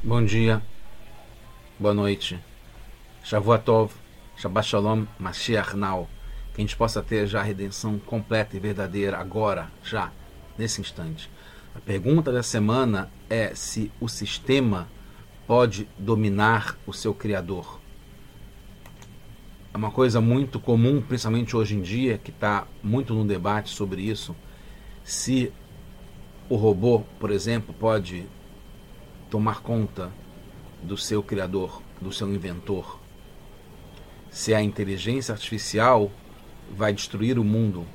Bom dia, boa noite, Shavuatov, Shabbat Shalom, Mashiach Now. Que a gente possa ter já a redenção completa e verdadeira agora, já, nesse instante. A pergunta da semana é se o sistema pode dominar o seu criador. É uma coisa muito comum, principalmente hoje em dia, que está muito no debate sobre isso. Se o robô, por exemplo, pode tomar conta do seu criador, do seu inventor. Se a inteligência artificial vai destruir o mundo,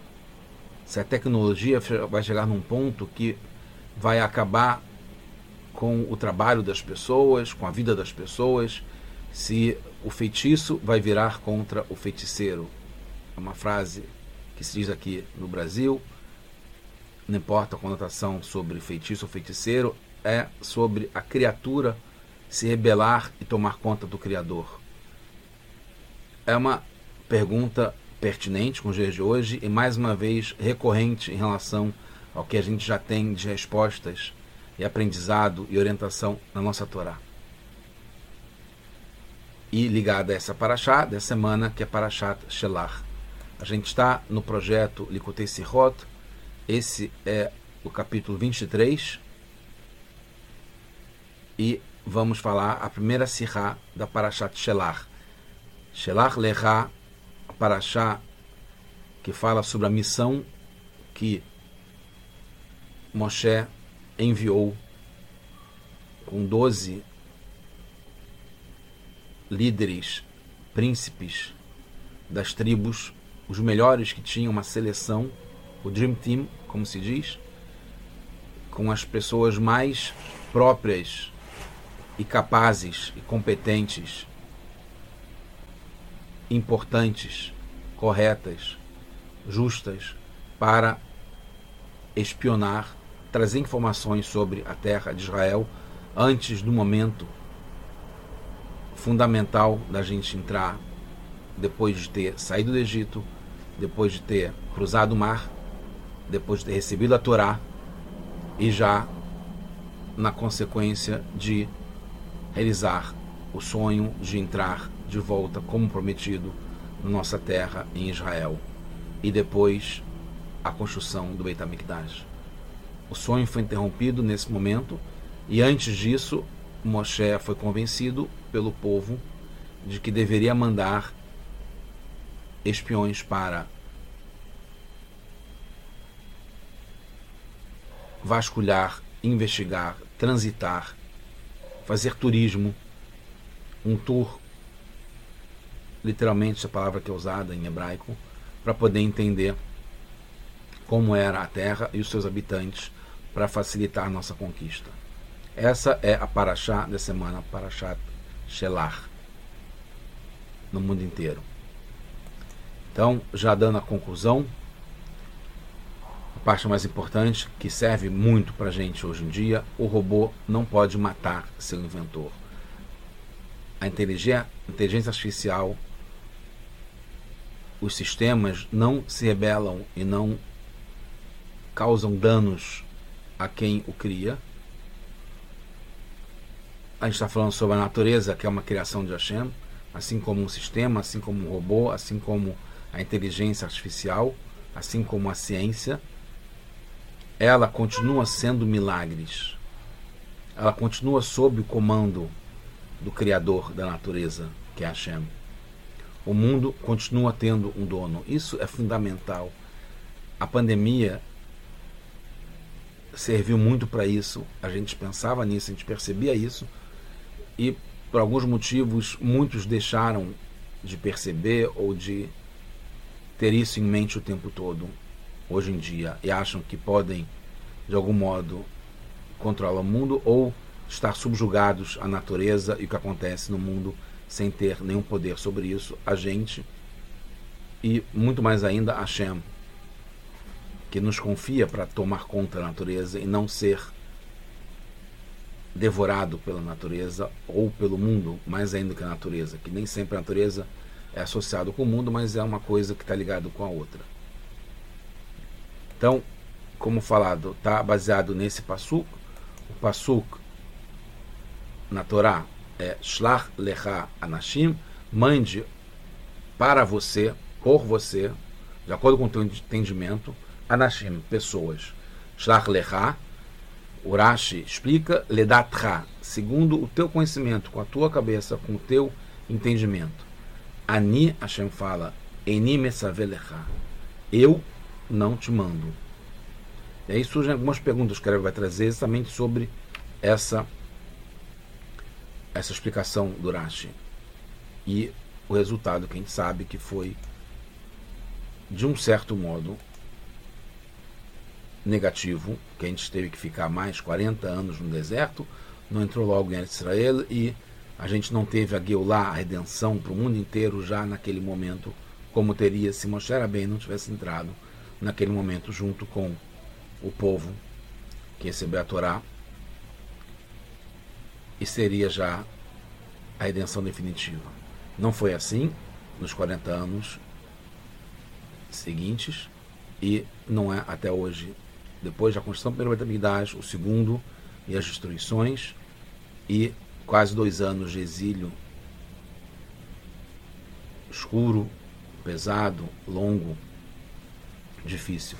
se a tecnologia vai chegar num ponto que vai acabar com o trabalho das pessoas, com a vida das pessoas, se o feitiço vai virar contra o feiticeiro. É uma frase que se diz aqui no Brasil, não importa a conotação sobre feitiço ou feiticeiro, é sobre a criatura se rebelar e tomar conta do Criador. É uma pergunta pertinente com os dias de hoje e mais uma vez recorrente em relação ao que a gente já tem de respostas e aprendizado e orientação na nossa Torá. E ligada a essa paraxá dessa semana, que é Parashat Shelar. A gente está no projeto Likutei Sirot, esse é o capítulo 23, e vamos falar a primeira sirá da Parashat Shelar. Shelar Lecha, a Parashá que fala sobre a missão que Moshe enviou com doze líderes, príncipes das tribos, os melhores que tinham uma seleção, o Dream Team, como se diz, com as pessoas mais próprias e capazes e competentes, importantes, corretas, justas para espionar, trazer informações sobre a terra de Israel antes do momento fundamental da gente entrar depois de ter saído do Egito, depois de ter cruzado o mar, depois de ter recebido a Torá e já na consequência de realizar o sonho de entrar de volta como prometido na nossa terra em Israel e depois a construção do Beit HaMikdash. O sonho foi interrompido nesse momento e antes disso Moshe foi convencido pelo povo de que deveria mandar espiões para vasculhar, investigar, transitar fazer turismo, um tour, literalmente essa palavra que é usada em hebraico, para poder entender como era a terra e os seus habitantes para facilitar nossa conquista. Essa é a Paraxá da semana, Parashat Shelar, no mundo inteiro. Então, já dando a conclusão, parte mais importante, que serve muito para a gente hoje em dia, o robô não pode matar seu inventor. A inteligência, inteligência artificial, os sistemas não se rebelam e não causam danos a quem o cria. A gente está falando sobre a natureza, que é uma criação de Hashem, assim como um sistema, assim como um robô, assim como a inteligência artificial, assim como a ciência ela continua sendo milagres. Ela continua sob o comando do Criador da natureza, que é Hashem. O mundo continua tendo um dono. Isso é fundamental. A pandemia serviu muito para isso. A gente pensava nisso, a gente percebia isso. E por alguns motivos, muitos deixaram de perceber ou de ter isso em mente o tempo todo hoje em dia e acham que podem, de algum modo, controlar o mundo ou estar subjugados à natureza e o que acontece no mundo sem ter nenhum poder sobre isso, a gente e muito mais ainda a Shem, que nos confia para tomar conta da natureza e não ser devorado pela natureza ou pelo mundo, mais ainda que a natureza, que nem sempre a natureza é associada com o mundo, mas é uma coisa que está ligada com a outra. Então, como falado, está baseado nesse Passuk. O Passuk na Torá é Shlach Lecha Anashim, mande para você, por você, de acordo com o teu entendimento, Anashim, pessoas. Shlach Lecha, Urashi explica, Ledatra, segundo o teu conhecimento, com a tua cabeça, com o teu entendimento. Ani, Hashem fala, Eni Mesavelecha, eu não te mando. E aí surgem algumas perguntas que ele vai trazer exatamente sobre essa essa explicação do Rashi. E o resultado que a gente sabe que foi, de um certo modo, negativo, que a gente teve que ficar mais 40 anos no deserto, não entrou logo em Israel e a gente não teve a Geulah, a redenção para o mundo inteiro já naquele momento, como teria se Moshe bem não tivesse entrado naquele momento junto com o povo que recebeu a Torá e seria já a redenção definitiva. Não foi assim nos 40 anos seguintes e não é até hoje. Depois da construção primeiro Betamigdash, o segundo e as destruições e quase dois anos de exílio escuro, pesado, longo, difícil.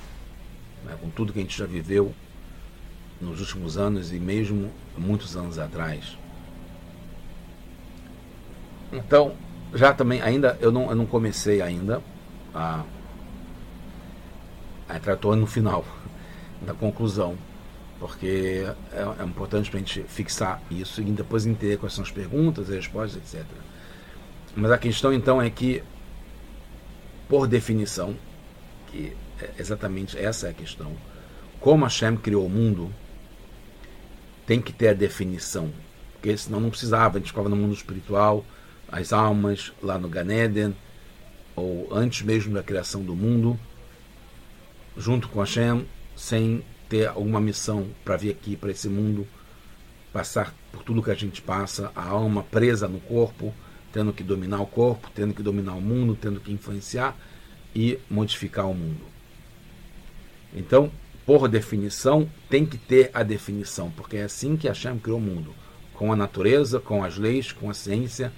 Né? Com tudo que a gente já viveu nos últimos anos e mesmo muitos anos atrás. Então, já também, ainda, eu não, eu não comecei ainda a, a entrar no final da conclusão, porque é, é importante para a gente fixar isso e depois entender quais são as perguntas, as respostas, etc. Mas a questão então é que, por definição, que exatamente essa é a questão, como Hashem criou o mundo, tem que ter a definição, porque senão não precisava, a gente ficava no mundo espiritual, as almas lá no Ganeden, ou antes mesmo da criação do mundo, junto com Hashem, sem ter alguma missão para vir aqui para esse mundo, passar por tudo que a gente passa, a alma presa no corpo, tendo que dominar o corpo, tendo que dominar o mundo, tendo que influenciar e modificar o mundo. Então, por definição, tem que ter a definição, porque é assim que Hashem criou o mundo, com a natureza, com as leis, com a ciência,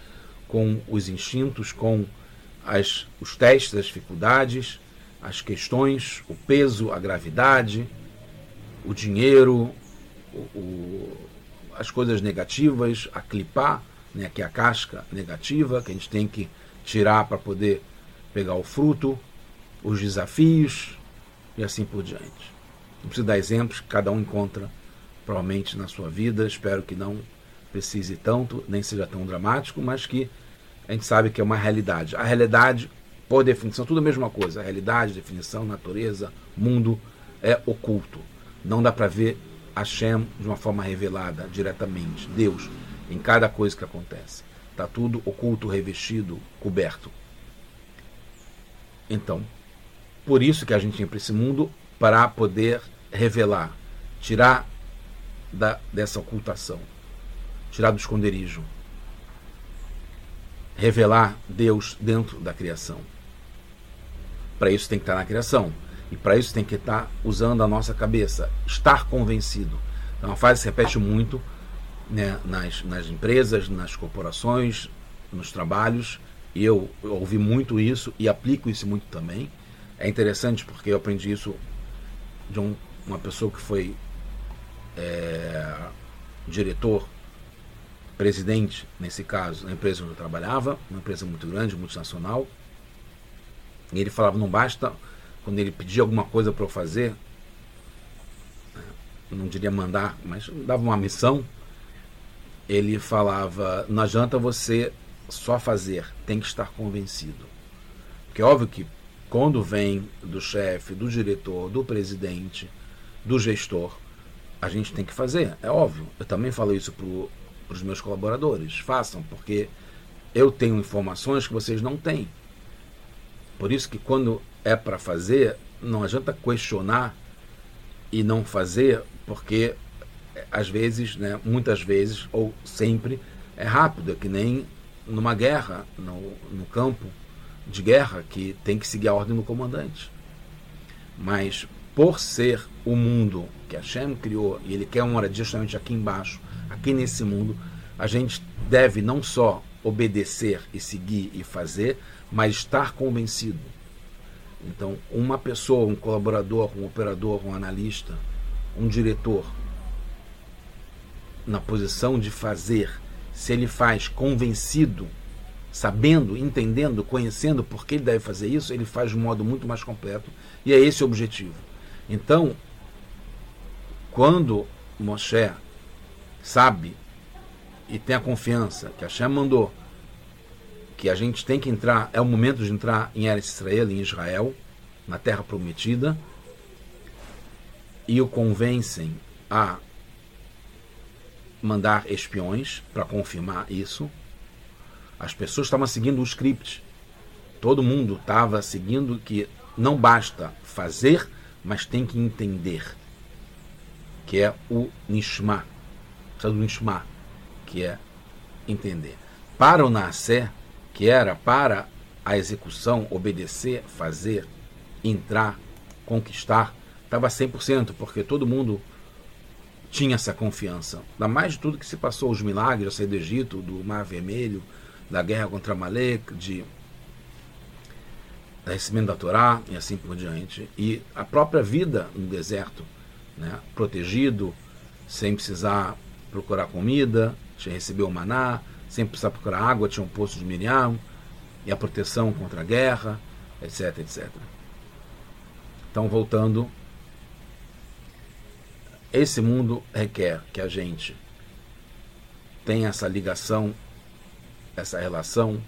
com os instintos, com as, os testes, as dificuldades, as questões, o peso, a gravidade, o dinheiro, o, o, as coisas negativas, a clipar, né, que é a casca negativa, que a gente tem que tirar para poder pegar o fruto, os desafios e assim por diante. Não preciso dar exemplos que cada um encontra provavelmente na sua vida, espero que não precise tanto, nem seja tão dramático, mas que a gente sabe que é uma realidade. A realidade, por definição, tudo a mesma coisa. A realidade, definição, natureza, mundo é oculto. Não dá para ver Hashem de uma forma revelada, diretamente, Deus, em cada coisa que acontece. Está tudo oculto, revestido, coberto. Então, por isso que a gente vem para esse mundo para poder revelar, tirar da, dessa ocultação tirar do esconderijo, revelar Deus dentro da criação. Para isso tem que estar na criação. E para isso tem que estar usando a nossa cabeça, estar convencido. É uma frase que se repete muito né, nas, nas empresas, nas corporações, nos trabalhos. E eu ouvi muito isso e aplico isso muito também. É interessante porque eu aprendi isso de um, uma pessoa que foi é, diretor presidente, nesse caso, na empresa onde eu trabalhava, uma empresa muito grande, multinacional. E ele falava: não basta, quando ele pedia alguma coisa para eu fazer, não diria mandar, mas dava uma missão, ele falava: não adianta você só fazer, tem que estar convencido. Porque é óbvio que quando vem do chefe, do diretor, do presidente, do gestor, a gente tem que fazer, é óbvio. Eu também falo isso para os meus colaboradores. Façam, porque eu tenho informações que vocês não têm. Por isso que quando é para fazer, não adianta questionar e não fazer, porque às vezes, né, muitas vezes, ou sempre, é rápido, é que nem numa guerra, no, no campo de guerra, que tem que seguir a ordem do comandante. Mas por ser o mundo que Hashem criou, e ele quer uma moradia justamente aqui embaixo, aqui nesse mundo, a gente deve não só obedecer e seguir e fazer, mas estar convencido. Então, uma pessoa, um colaborador, um operador, um analista, um diretor, na posição de fazer, se ele faz convencido, sabendo, entendendo, conhecendo por que ele deve fazer isso, ele faz de um modo muito mais completo e é esse o objetivo. Então, quando Moshe sabe e tem a confiança que Hashem mandou que a gente tem que entrar, é o momento de entrar em Eretz Israel, em Israel, na terra prometida, e o convencem a mandar espiões para confirmar isso. As pessoas estavam seguindo o script. Todo mundo estava seguindo que não basta fazer, mas tem que entender. Que é o Nishma. Precisa do Nishma, que é entender. Para o Nascer, que era para a execução, obedecer, fazer, entrar, conquistar, estava 100%, porque todo mundo tinha essa confiança. Da mais de tudo que se passou, os milagres, saída do Egito, do Mar Vermelho, da guerra contra Malek, de recebimento da Torá e assim por diante. E a própria vida no deserto, né? protegido, sem precisar procurar comida, tinha recebido o maná, sem precisar procurar água, tinha um poço de Miriam, e a proteção contra a guerra, etc, etc. Então, voltando, esse mundo requer que a gente tenha essa ligação, essa relação,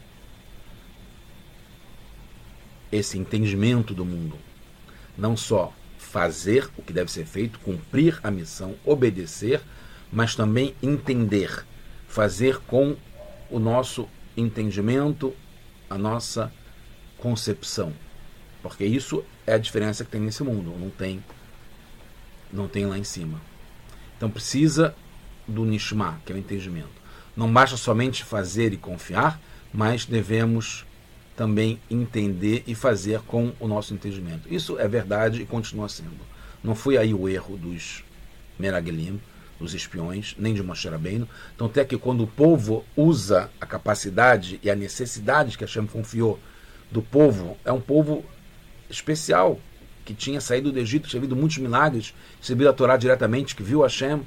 esse entendimento do mundo. Não só fazer o que deve ser feito, cumprir a missão, obedecer, mas também entender, fazer com o nosso entendimento, a nossa concepção. Porque isso é a diferença que tem nesse mundo, não tem não tem lá em cima. Então precisa do nishma, que é o entendimento. Não basta somente fazer e confiar, mas devemos também entender e fazer com o nosso entendimento. Isso é verdade e continua sendo. Não foi aí o erro dos Meragelim, dos espiões, nem de Moshe Rabbeinu. Então, até que quando o povo usa a capacidade e a necessidade que Hashem confiou do povo, é um povo especial, que tinha saído do Egito, tinha havido muitos milagres, recebido a Torá diretamente, que viu Hashem.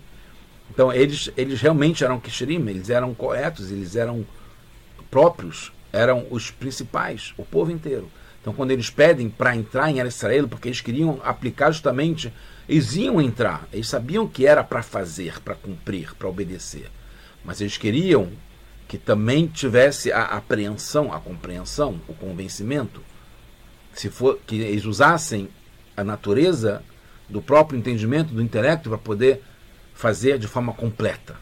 Então, eles, eles realmente eram Kishirim, eles eram corretos, eles eram próprios, eram os principais, o povo inteiro. Então, quando eles pedem para entrar em Israel, porque eles queriam aplicar justamente eles iam entrar, eles sabiam que era para fazer, para cumprir, para obedecer. Mas eles queriam que também tivesse a apreensão, a compreensão, o convencimento. Se for que eles usassem a natureza do próprio entendimento, do intelecto, para poder fazer de forma completa.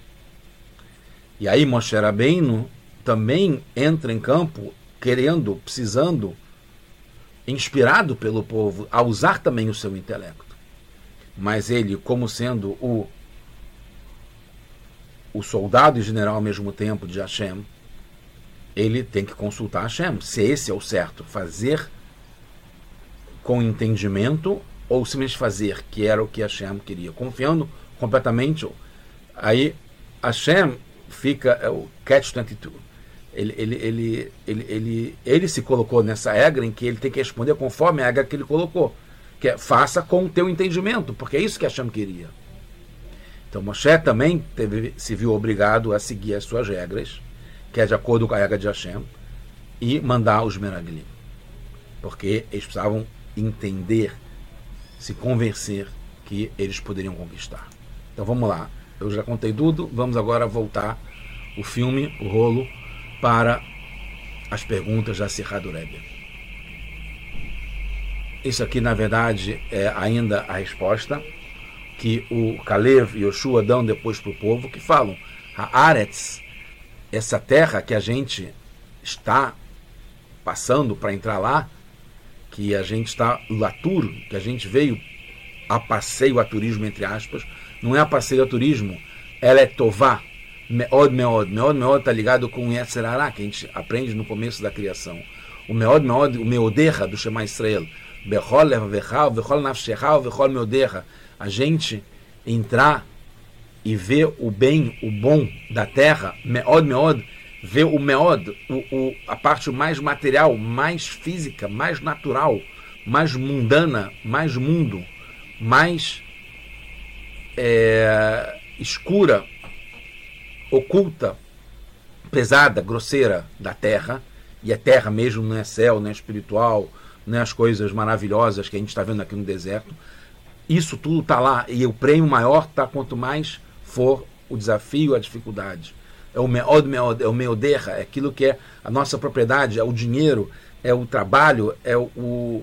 E aí Moshe Rabbeinu também entra em campo querendo, precisando, inspirado pelo povo, a usar também o seu intelecto mas ele, como sendo o, o soldado e general ao mesmo tempo de Hashem, ele tem que consultar Hashem, se esse é o certo, fazer com entendimento ou simplesmente fazer, que era o que Hashem queria, confiando completamente. Aí Hashem fica, é o catch-22. Ele, ele, ele, ele, ele, ele se colocou nessa regra em que ele tem que responder conforme a regra que ele colocou que é, faça com o teu entendimento, porque é isso que Hashem queria. Então Moshe também teve, se viu obrigado a seguir as suas regras, que é de acordo com a regra de Hashem, e mandar os Meraglim. Porque eles precisavam entender, se convencer que eles poderiam conquistar. Então vamos lá. Eu já contei tudo, vamos agora voltar o filme, o rolo, para as perguntas da Serra do Rebbe. Isso aqui, na verdade, é ainda a resposta que o Kalev e o Shua dão depois para o povo, que falam: a Aretz, essa terra que a gente está passando para entrar lá, que a gente está laturo, que a gente veio a passeio a turismo, entre aspas, não é a passeio a turismo, ela é tová, meod, meod. Meod, meod está ligado com Yetzerará, que a gente aprende no começo da criação. O meod, meod, o meoderra do Shema Israel a gente entrar e vê o bem, o bom da terra, meod, meod, vê o meod, o, o, a parte mais material, mais física, mais natural, mais mundana, mais mundo, mais é, escura, oculta, pesada, grosseira da terra, e a terra mesmo não é céu, não é espiritual, não é as coisas maravilhosas que a gente está vendo aqui no deserto. Isso tudo está lá, e o prêmio maior está quanto mais for o desafio, a dificuldade. É o meod meod, é o meoderra, é aquilo que é a nossa propriedade, é o dinheiro, é o trabalho, é o,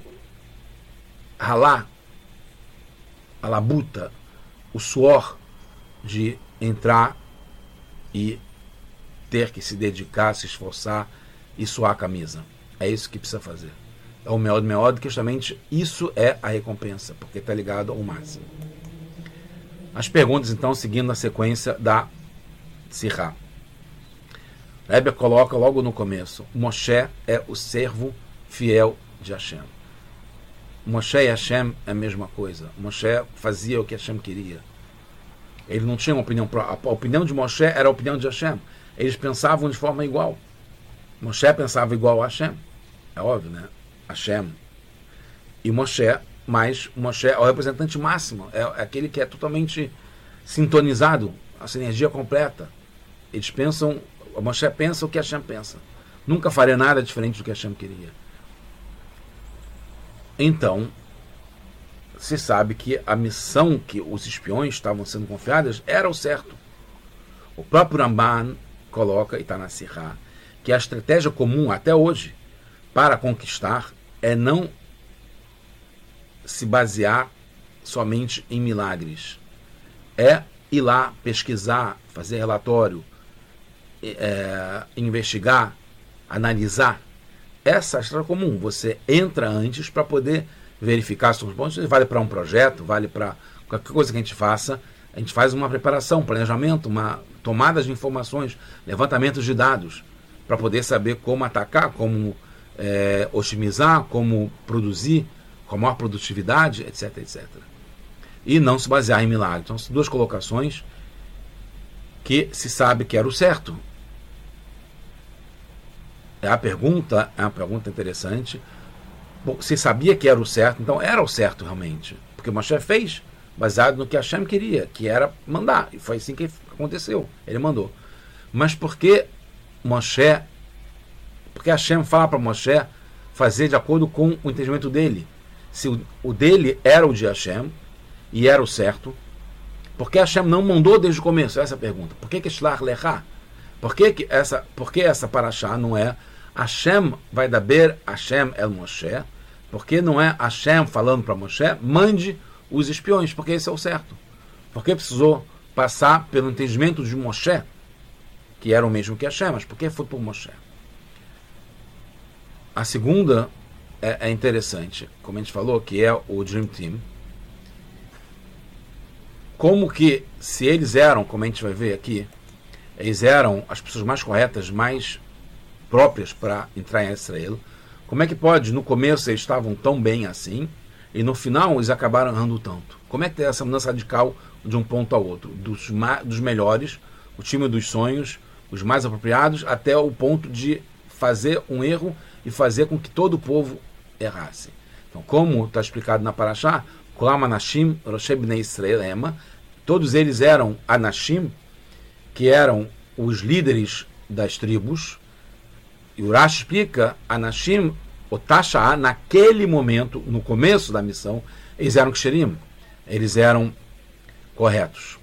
ralá, a labuta, o suor de entrar e ter que se dedicar, se esforçar e suar a camisa. É isso que precisa fazer. É o meod meod, que justamente isso é a recompensa, porque está ligado ao máximo. As perguntas, então, seguindo a sequência da Sirá. Rebbe coloca logo no começo: Moshe é o servo fiel de Hashem. Moshe e Hashem é a mesma coisa. Moshe fazia o que Hashem queria. Ele não tinha uma opinião própria. A opinião de Moshe era a opinião de Hashem. Eles pensavam de forma igual. Moshe pensava igual a Hashem. É óbvio, né? Hashem. E Moshe mas Moshe é o representante máximo, é aquele que é totalmente sintonizado, essa energia completa. Eles pensam, Moshe pensa o que Hashem pensa. Nunca faria nada diferente do que Hashem queria. Então, se sabe que a missão que os espiões estavam sendo confiadas era o certo. O próprio Ramban coloca, e está na Sirá, que a estratégia comum até hoje para conquistar é não se basear somente em milagres. É ir lá pesquisar, fazer relatório, é, investigar, analisar. Essa é a estratégia comum. Você entra antes para poder verificar os pontos. Vale para um projeto, vale para qualquer coisa que a gente faça. A gente faz uma preparação, um planejamento, uma tomada de informações, levantamento de dados, para poder saber como atacar, como é, otimizar, como produzir, com a maior produtividade, etc, etc. E não se basear em milagre. Então, são duas colocações que se sabe que era o certo. É a pergunta, é uma pergunta interessante. Bom, se sabia que era o certo, então era o certo realmente. Porque Moshe fez baseado no que Hashem queria, que era mandar. E foi assim que aconteceu. Ele mandou. Mas por que Moshe, porque Hashem fala para Moshe fazer de acordo com o entendimento dele se o, o dele era o de Hashem e era o certo, por que Hashem não mandou desde o começo? Essa é a pergunta. Por que que Shlach Lechá? Por que, que essa, por que essa paraxá não é Hashem vai dar ber Hashem el Moshe? Porque não é Hashem falando para Moshe, mande os espiões, porque esse é o certo. Porque precisou passar pelo entendimento de Moshe, que era o mesmo que Hashem, mas por que foi por Moshe? A segunda é, é interessante, como a gente falou, que é o Dream Team. Como que, se eles eram, como a gente vai ver aqui, eles eram as pessoas mais corretas, mais próprias para entrar em Israel, como é que pode, no começo eles estavam tão bem assim, e no final eles acabaram errando tanto? Como é que tem essa mudança radical de um ponto ao outro? Dos, dos melhores, o time dos sonhos, os mais apropriados, até o ponto de fazer um erro e fazer com que todo o povo errasse. Então, como está explicado na Parashá, Kolam Anashim, Rosheb Israel Ema, todos eles eram Anashim, que eram os líderes das tribos, e o Rashi explica, Anashim, o Tasha, naquele momento, no começo da missão, eles eram Ksherim, eles eram corretos.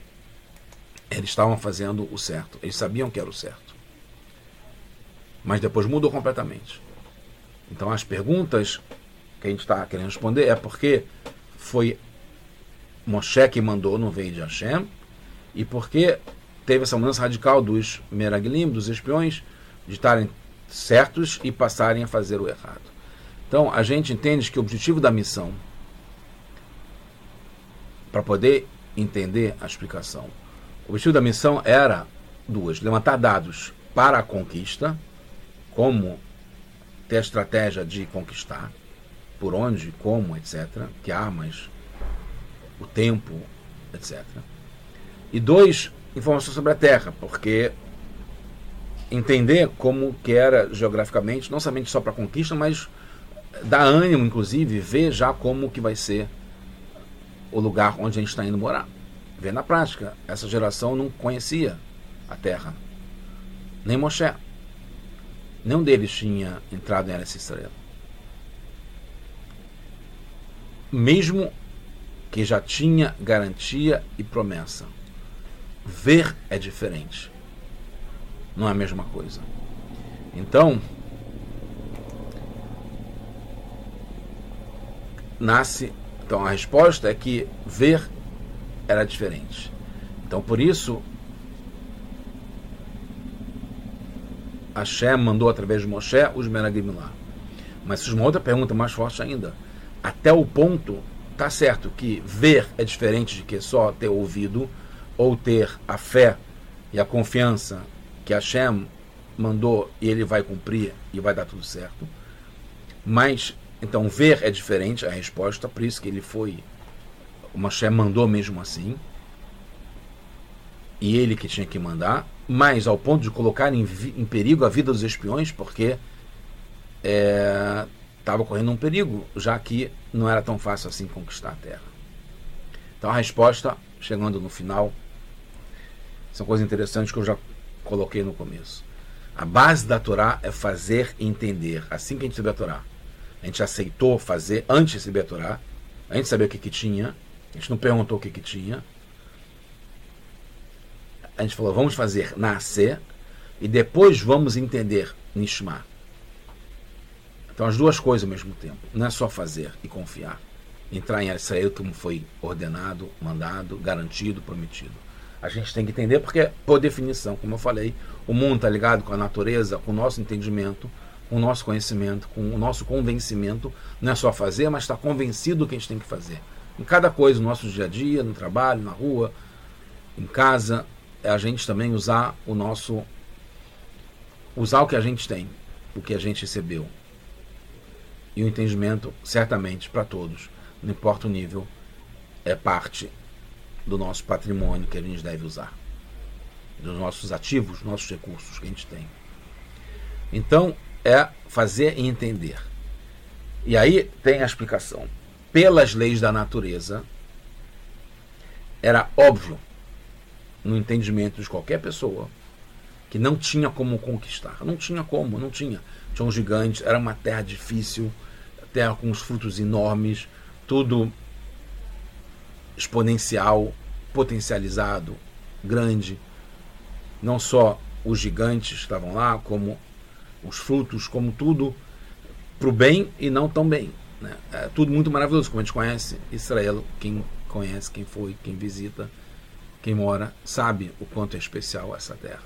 Eles estavam fazendo o certo, eles sabiam que era o certo. Mas depois mudou completamente. Então as perguntas que a gente está querendo responder é porque foi Moshe que mandou, não veio de Hashem, e porque teve essa mudança radical dos Meraglim, dos espiões, de estarem certos e passarem a fazer o errado. Então a gente entende que o objetivo da missão, para poder entender a explicação, o objetivo da missão era duas: levantar dados para a conquista, como ter a estratégia de conquistar, por onde, como, etc., que armas, o tempo, etc. E dois, informações sobre a Terra, porque entender como que era geograficamente, não somente só para conquista, mas dar ânimo, inclusive, ver já como que vai ser o lugar onde a gente está indo morar. Ver na prática. Essa geração não conhecia a Terra. Nem Moshe. Nenhum deles tinha entrado em Eretz Israel. Mesmo que já tinha garantia e promessa. Ver é diferente. Não é a mesma coisa. Então, nasce. Então a resposta é que ver era diferente. Então por isso Hashem mandou através de Moshe os Meraglim lá. Mas surge uma outra pergunta mais forte ainda. Até o ponto, tá certo que ver é diferente de que só ter ouvido ou ter a fé e a confiança que Hashem mandou e ele vai cumprir e vai dar tudo certo. Mas, então, ver é diferente a resposta, por isso que ele foi. O Moshe mandou mesmo assim. E ele que tinha que mandar mas ao ponto de colocar em, em perigo a vida dos espiões, porque estava é, correndo um perigo, já que não era tão fácil assim conquistar a terra. Então a resposta, chegando no final, são coisas interessantes que eu já coloquei no começo. A base da Torá é fazer e entender. Assim que a gente recebeu a Torá. A gente aceitou fazer antes de receber a Torá, a gente sabia o que, que tinha, a gente não perguntou o que, que tinha, a gente falou, vamos fazer nascer e depois vamos entender Nishma. Então as duas coisas ao mesmo tempo. Não é só fazer e confiar. Entrar em Israel como foi ordenado, mandado, garantido, prometido. A gente tem que entender porque, por definição, como eu falei, o mundo está ligado com a natureza, com o nosso entendimento, com o nosso conhecimento, com o nosso convencimento. Não é só fazer, mas está convencido do que a gente tem que fazer. Em cada coisa, no nosso dia a dia, no trabalho, na rua, em casa, é a gente também usar o nosso. usar o que a gente tem, o que a gente recebeu. E o entendimento, certamente, para todos, não importa o nível, é parte do nosso patrimônio que a gente deve usar. Dos nossos ativos, dos nossos recursos que a gente tem. Então, é fazer e entender. E aí tem a explicação. Pelas leis da natureza, era óbvio no entendimento de qualquer pessoa que não tinha como conquistar. Não tinha como, não tinha. Tinha um gigante, era uma terra difícil, terra com os frutos enormes, tudo exponencial, potencializado, grande. Não só os gigantes estavam lá, como os frutos, como tudo para o bem e não tão bem. Né? É tudo muito maravilhoso, como a gente conhece Israel, quem conhece, quem foi, quem visita quem mora sabe o quanto é especial essa terra,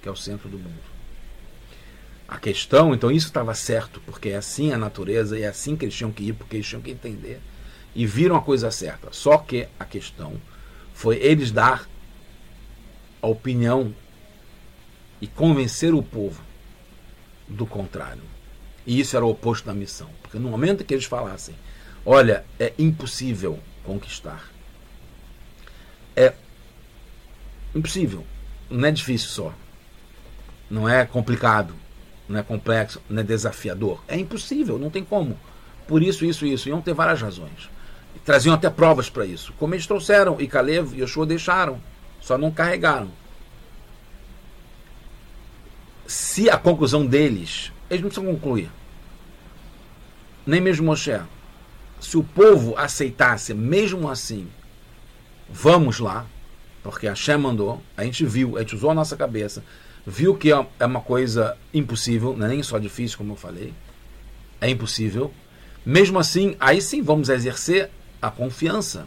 que é o centro do mundo. A questão, então, isso estava certo, porque é assim a natureza e é assim que eles tinham que ir, porque eles tinham que entender. E viram a coisa certa. Só que a questão foi eles dar a opinião e convencer o povo do contrário. E isso era o oposto da missão. Porque no momento que eles falassem, olha, é impossível conquistar, é Impossível. Não é difícil só. Não é complicado. Não é complexo. Não é desafiador. É impossível. Não tem como. Por isso, isso isso. Iam ter várias razões. Traziam até provas para isso. Como eles trouxeram. E Caleb e Yoshua deixaram. Só não carregaram. Se a conclusão deles. Eles não precisam concluir. Nem mesmo Moshe. Se o povo aceitasse, mesmo assim, vamos lá, porque a Shem mandou, a gente viu, a gente usou a nossa cabeça, viu que é, é uma coisa impossível, não é nem só difícil, como eu falei, é impossível. Mesmo assim, aí sim vamos exercer a confiança,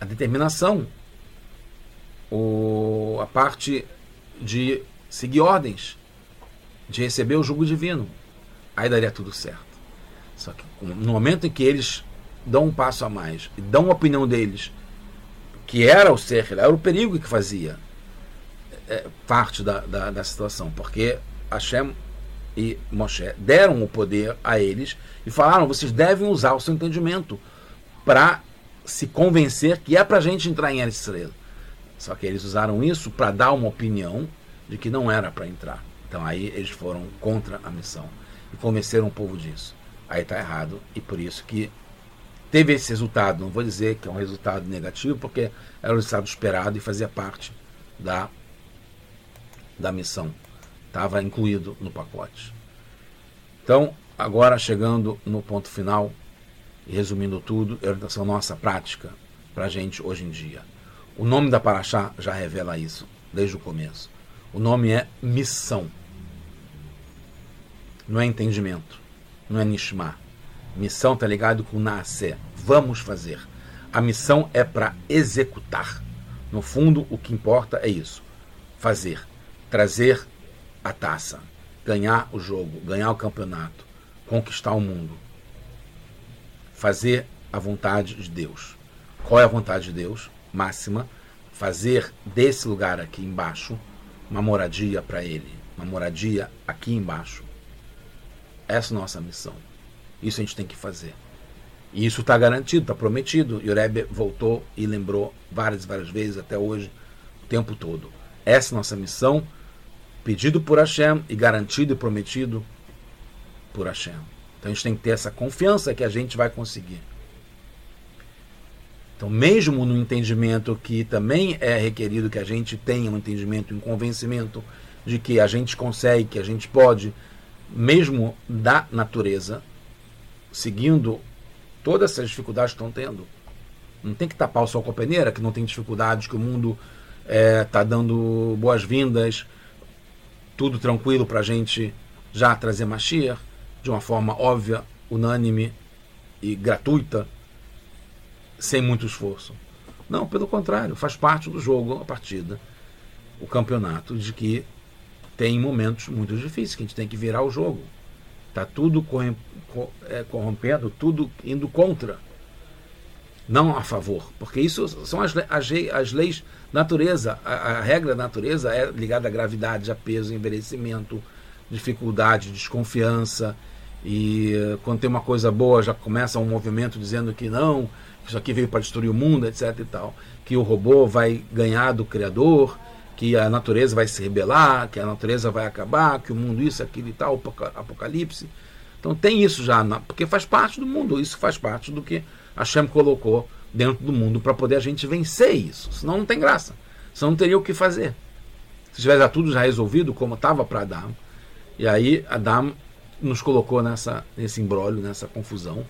a determinação, o, a parte de seguir ordens, de receber o jugo divino. Aí daria tudo certo. Só que no momento em que eles dão um passo a mais e dão a opinião deles que era o ser, era o perigo que fazia é, parte da, da, da, situação, porque Hashem e Moshe deram o poder a eles e falaram: vocês devem usar o seu entendimento para se convencer que é para a gente entrar em Israel. Só que eles usaram isso para dar uma opinião de que não era para entrar. Então aí eles foram contra a missão e convenceram o povo disso. Aí está errado e por isso que teve esse resultado. Não vou dizer que é um resultado negativo, porque era o resultado esperado e fazia parte da, da missão. Estava incluído no pacote. Então, agora chegando no ponto final resumindo tudo, a orientação nossa prática para a gente hoje em dia. O nome da Paraxá já revela isso desde o começo. O nome é missão. Não é entendimento. Não é nishma. Missão está ligado com nascer. Vamos fazer. A missão é para executar. No fundo, o que importa é isso: fazer, trazer a taça, ganhar o jogo, ganhar o campeonato, conquistar o mundo. Fazer a vontade de Deus. Qual é a vontade de Deus? Máxima. Fazer desse lugar aqui embaixo uma moradia para Ele. Uma moradia aqui embaixo. Essa é a nossa missão. Isso a gente tem que fazer. E isso está garantido, está prometido. E o Rebbe voltou e lembrou várias várias vezes até hoje, o tempo todo. Essa é a nossa missão, pedido por Hashem e garantido e prometido por Hashem. Então a gente tem que ter essa confiança que a gente vai conseguir. Então, mesmo no entendimento que também é requerido que a gente tenha um entendimento, um convencimento de que a gente consegue, que a gente pode, mesmo da natureza, seguindo todas essas dificuldades que estão tendo. Não tem que tapar o sol com a peneira, que não tem dificuldades, que o mundo está é, tá dando boas-vindas, tudo tranquilo para a gente já trazer Mashiach de uma forma óbvia, unânime e gratuita, sem muito esforço. Não, pelo contrário, faz parte do jogo, a partida, o campeonato, de que tem momentos muito difíceis, que a gente tem que virar o jogo. Está tudo é, corrompendo, tudo indo contra, não a favor. Porque isso são as, as, as leis natureza. A, a, regra da natureza é ligada à gravidade, a peso, envelhecimento, dificuldade, desconfiança. E eh, quando tem uma coisa boa, já começa um movimento dizendo que não, isso aqui veio para destruir o mundo, etc. e tal. Que o robô vai ganhar do Criador, que a natureza vai se rebelar, que a natureza vai acabar, que o mundo isso, aquilo e tal, apocalipse. Então tem isso já, porque faz parte do mundo, isso faz parte do que a Shem colocou dentro do mundo para poder a gente vencer isso. Senão não tem graça. Senão não teria o que fazer. Se tivesse tudo já resolvido, como estava para Adão, e aí Adão nos colocou nessa, nesse embrólio, nessa confusão,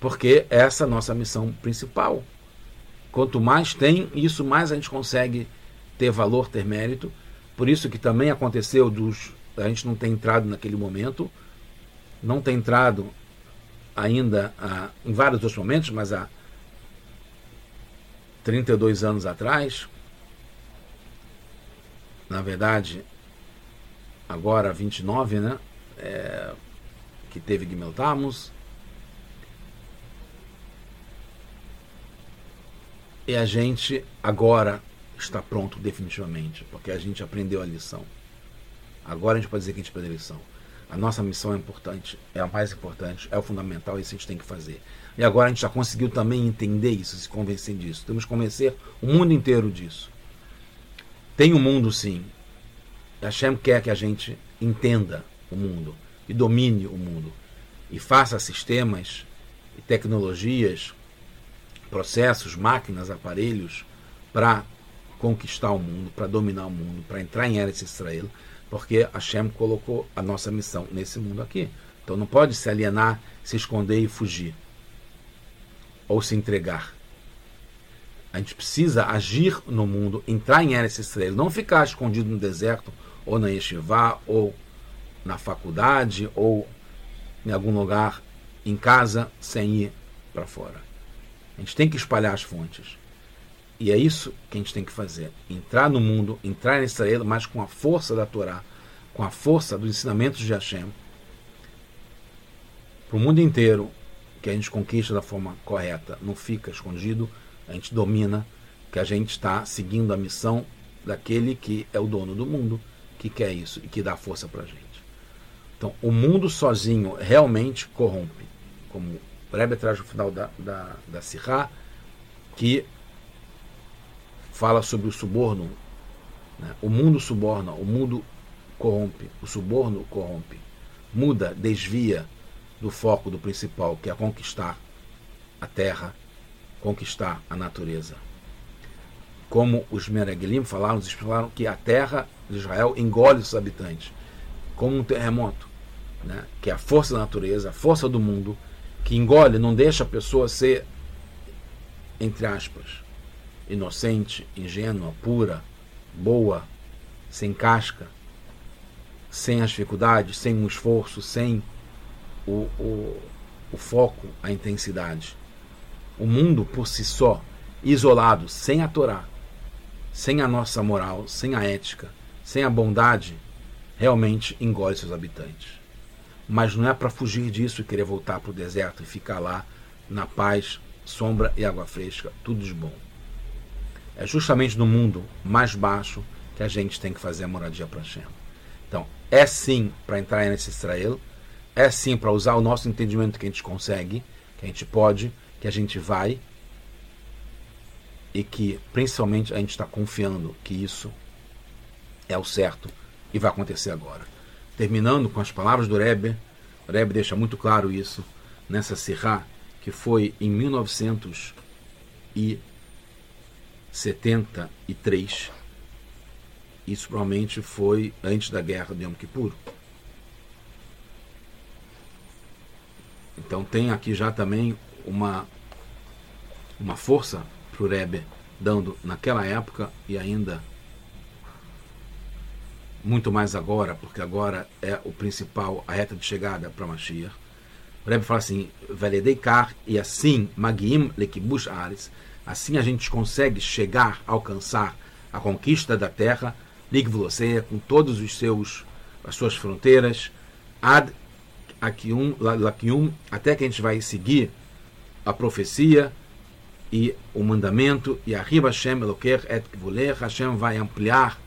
porque essa é a nossa missão principal. Quanto mais tem, isso mais a gente consegue ter valor, ter mérito. Por isso que também aconteceu dos a gente não ter entrado naquele momento, não ter entrado ainda a, em vários outros momentos, mas há 32 anos atrás, na verdade, agora 29, né? É, que teve Gimel. E a gente agora está pronto definitivamente, porque a gente aprendeu a lição. Agora a gente pode dizer que a gente aprendeu a lição. A nossa missão é importante, é a mais importante, é o fundamental, isso a gente tem que fazer. E agora a gente já conseguiu também entender isso, se convencer disso. Temos que convencer o mundo inteiro disso. Tem o um mundo sim. A Hashem quer que a gente entenda o mundo e domine o mundo e faça sistemas e tecnologias, processos, máquinas, aparelhos para conquistar o mundo, para dominar o mundo, para entrar em Eretz Israel, porque Hashem colocou a nossa missão nesse mundo aqui. Então não pode se alienar, se esconder e fugir. Ou se entregar. A gente precisa agir no mundo, entrar em Eretz Israel, não ficar escondido no deserto, ou na yeshiva, ou na faculdade, ou em algum lugar, em casa, sem ir para fora. A gente tem que espalhar as fontes. E é isso que a gente tem que fazer: entrar no mundo, entrar em Israel, mas com a força da Torá, com a força dos ensinamentos de Hashem, para o mundo inteiro, que a gente conquista da forma correta, não fica escondido, a gente domina, que a gente está seguindo a missão daquele que é o dono do mundo, que quer isso e que dá força para a gente. Então, o mundo sozinho realmente corrompe, como o Rebbe traz no final da, da, da Sirá, que fala sobre o suborno. Né? O mundo suborna, o mundo corrompe, o suborno corrompe, muda, desvia do foco do principal, que é conquistar a terra, conquistar a natureza. Como os Meregelim falaram, eles falaram que a terra de Israel engole os habitantes, como um terremoto, né? que é a força da natureza, a força do mundo, que engole, não deixa a pessoa ser, entre aspas, inocente, ingênua, pura, boa, sem casca, sem as dificuldades, sem o esforço, sem o, o, o foco, a intensidade. O mundo por si só, isolado, sem a Torá, sem a nossa moral, sem a ética, sem a bondade, realmente engole seus habitantes. Mas não é para fugir disso e querer voltar para o deserto e ficar lá na paz, sombra e água fresca, tudo de bom. É justamente no mundo mais baixo que a gente tem que fazer a moradia para Hashem. Então, é sim para entrar nesse Israel, é sim para usar o nosso entendimento que a gente consegue, que a gente pode, que a gente vai, e que principalmente a gente está confiando que isso é o certo e vai acontecer agora. Terminando com as palavras do Rebbe, o Rebbe deixa muito claro isso nessa Sirá, que foi em 1900 e 73. Isso provavelmente foi antes da guerra de Yom Kippur. Então tem aqui já também uma, uma força para o Rebbe, dando naquela época e ainda muito mais agora, porque agora é o principal, a reta de chegada para Mashiach. O Rebbe fala assim, Veledeikar, e assim, Magim Lekibush Ares, Assim a gente consegue chegar, alcançar a conquista da terra, Ligvloseia, com todos os seus as suas fronteiras, ad Akium, Lakium, até que a gente vai seguir a profecia e o mandamento, e arriba Hashem Eloker et Hashem vai ampliar,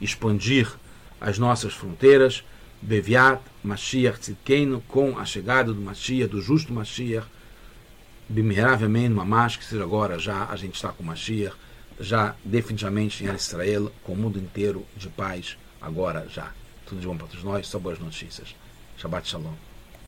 expandir as nossas fronteiras, Beviat, Mashiach Tzidkeinu, com a chegada do Mashiach, do justo Mashiach, Bimiravelmente, Mamash, que seja agora, já a gente está com Mashiach, já definitivamente em Israel, com o mundo inteiro de paz, agora já. Tudo de bom para todos nós, só boas notícias. Shabbat Shalom.